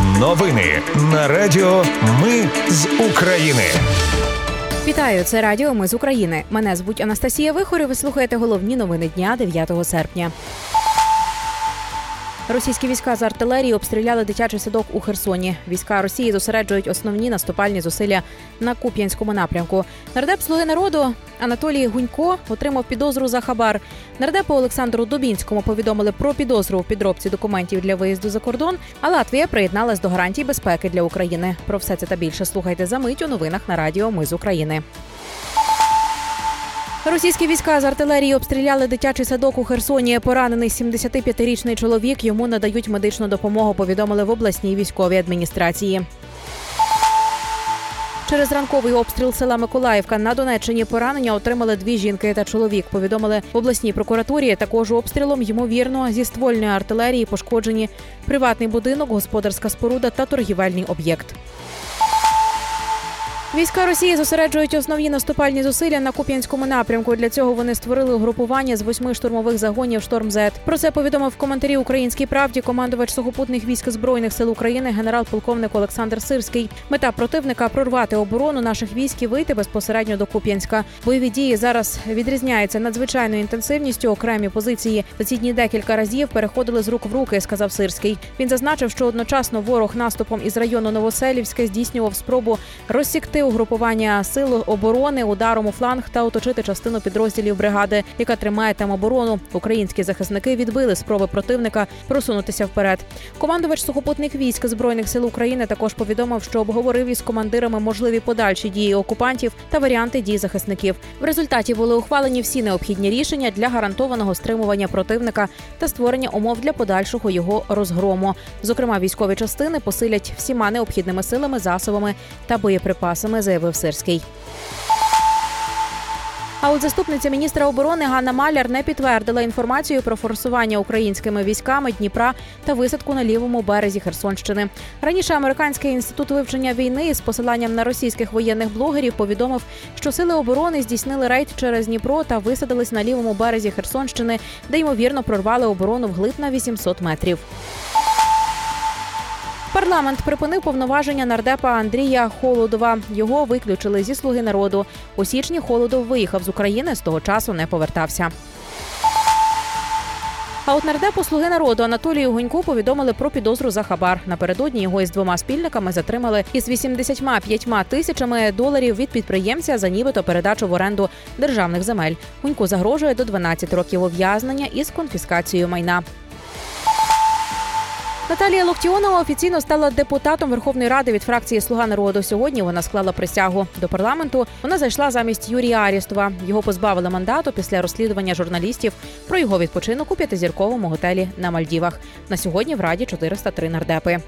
Новини на Радіо Ми з України. Вітаю, це Радіо Ми з України. Мене звуть Анастасія Вихор і Ви слухаєте головні новини дня 9 серпня. Російські війська з артилерії обстріляли дитячий садок у Херсоні. Війська Росії зосереджують основні наступальні зусилля на Куп'янському напрямку. Нардеп Слуги народу Анатолій Гунько отримав підозру за хабар. Нардепу Олександру Дубінському повідомили про підозру у підробці документів для виїзду за кордон. А Латвія приєдналась до гарантій безпеки для України. Про все це та більше слухайте за мить у новинах на Радіо Ми з України. Російські війська з артилерії обстріляли дитячий садок у Херсоні. Поранений 75-річний чоловік. Йому надають медичну допомогу. Повідомили в обласній військовій адміністрації. Через ранковий обстріл села Миколаївка на Донеччині поранення отримали дві жінки та чоловік. Повідомили в обласній прокуратурі. Також обстрілом ймовірно зі ствольної артилерії пошкоджені приватний будинок, господарська споруда та торгівельний об'єкт. Війська Росії зосереджують основні наступальні зусилля на Куп'янському напрямку. Для цього вони створили угрупування з восьми штурмових загонів «Шторм Зет». Про це повідомив коментарі Українській правді командувач сухопутних військ збройних сил України генерал-полковник Олександр Сирський. Мета противника прорвати оборону наших військ і вийти безпосередньо до Куп'янська. Бойові дії зараз відрізняються надзвичайною інтенсивністю. Окремі позиції за ці дні декілька разів переходили з рук в руки, сказав Сирський. Він зазначив, що одночасно ворог наступом із району Новоселівське здійснював спробу розсікти угрупування сил оборони ударом у фланг та оточити частину підрозділів бригади, яка тримає там оборону. Українські захисники відбили спроби противника просунутися вперед. Командувач сухопутних військ збройних сил України також повідомив, що обговорив із командирами можливі подальші дії окупантів та варіанти дій захисників. В результаті були ухвалені всі необхідні рішення для гарантованого стримування противника та створення умов для подальшого його розгрому. Зокрема, військові частини посилять всіма необхідними силами, засобами та боєприпасами силами, заявив Сирський. А от заступниця міністра оборони Ганна Маляр не підтвердила інформацію про форсування українськими військами Дніпра та висадку на лівому березі Херсонщини. Раніше американський інститут вивчення війни з посиланням на російських воєнних блогерів повідомив, що сили оборони здійснили рейд через Дніпро та висадились на лівому березі Херсонщини, де ймовірно прорвали оборону вглиб на 800 метрів. Парламент припинив повноваження нардепа Андрія Холодова. Його виключили зі слуги народу. У січні Холодов виїхав з України з того часу не повертався. А от нардепу слуги народу Анатолію Гуньку повідомили про підозру за хабар. Напередодні його із двома спільниками затримали із 85 тисячами доларів від підприємця за нібито передачу в оренду державних земель. Гуньку загрожує до 12 років ув'язнення із конфіскацією майна. Наталія Лохтіонова офіційно стала депутатом Верховної Ради від фракції Слуга народу. Сьогодні вона склала присягу до парламенту. Вона зайшла замість Юрія Арістова. Його позбавили мандату після розслідування журналістів про його відпочинок у п'ятизірковому готелі на Мальдівах. На сьогодні в раді 403 нардепи.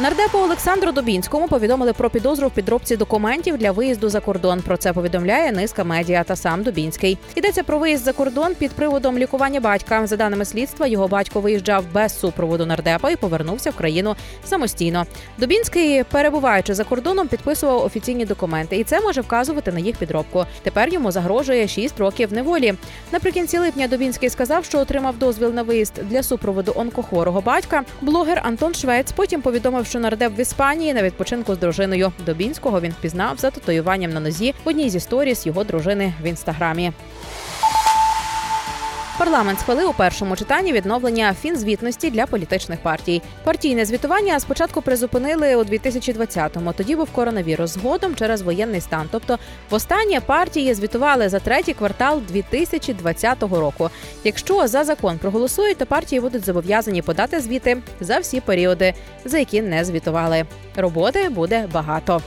Нардепу Олександру Добінському повідомили про підозру в підробці документів для виїзду за кордон. Про це повідомляє низка медіа та сам Дубінський. Йдеться про виїзд за кордон під приводом лікування батька. За даними слідства, його батько виїжджав без супроводу нардепа і повернувся в країну самостійно. Дубінський, перебуваючи за кордоном, підписував офіційні документи, і це може вказувати на їх підробку. Тепер йому загрожує 6 років неволі. Наприкінці липня Дубінський сказав, що отримав дозвіл на виїзд для супроводу онкохворого батька. Блогер Антон Швець потім повідомив що нардеп в Іспанії на відпочинку з дружиною. Добінського він впізнав за татуюванням на нозі в одній з історій з його дружини в інстаграмі. Парламент схвалив у першому читанні відновлення фінзвітності для політичних партій. Партійне звітування спочатку призупинили у 2020-му. Тоді був коронавірус згодом через воєнний стан. Тобто, востаннє партії звітували за третій квартал 2020 року. Якщо за закон проголосують, то партії будуть зобов'язані подати звіти за всі періоди, за які не звітували. Роботи буде багато.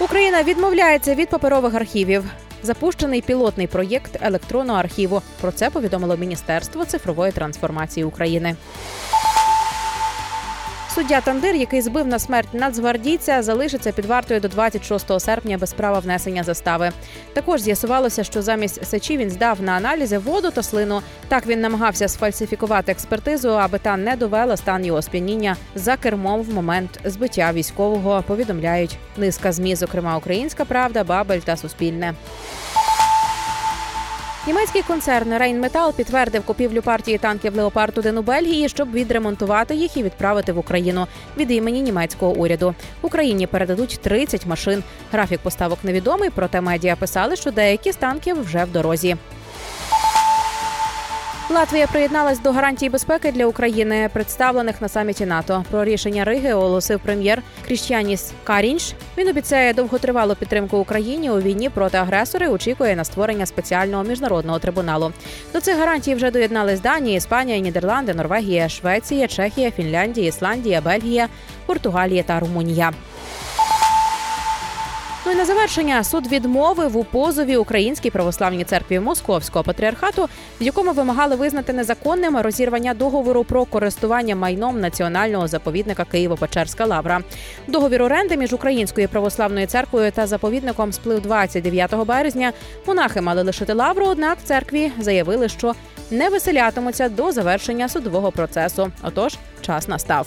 Україна відмовляється від паперових архівів. Запущений пілотний проєкт електронного архіву. Про це повідомило Міністерство цифрової трансформації України. Суддя Тандир, який збив на смерть нацгвардійця, залишиться під вартою до 26 серпня без права внесення застави. Також з'ясувалося, що замість сечі він здав на аналізи воду та слину. Так він намагався сфальсифікувати експертизу, аби та не довела стан його сп'яніння за кермом в момент збиття військового. Повідомляють низка змі, зокрема Українська Правда, Бабель та Суспільне. Німецький концерн Рейнметал підтвердив купівлю партії танків Леопард 1 у Бельгії, щоб відремонтувати їх і відправити в Україну від імені німецького уряду. Україні передадуть 30 машин. Графік поставок невідомий, проте медіа писали, що деякі з танків вже в дорозі. Латвія приєдналась до гарантій безпеки для України, представлених на саміті НАТО. Про рішення Риги оголосив прем'єр Кріштіаніс Карінш. Він обіцяє довготривалу підтримку Україні у війні проти агресора. і Очікує на створення спеціального міжнародного трибуналу. До цих гарантій вже доєднались Данія, Іспанія, Нідерланди, Норвегія, Швеція, Чехія, Фінляндія, Ісландія, Бельгія, Португалія та Румунія. Ну і на завершення суд відмовив у позові Українській православній церкві Московського патріархату, в якому вимагали визнати незаконним розірвання договору про користування майном національного заповідника Києво-Печерська лавра. Договір оренди між Українською православною церквою та заповідником сплив 29 березня. Монахи мали лишити лавру, однак церкві заявили, що не виселятимуться до завершення судового процесу. Отож, час настав.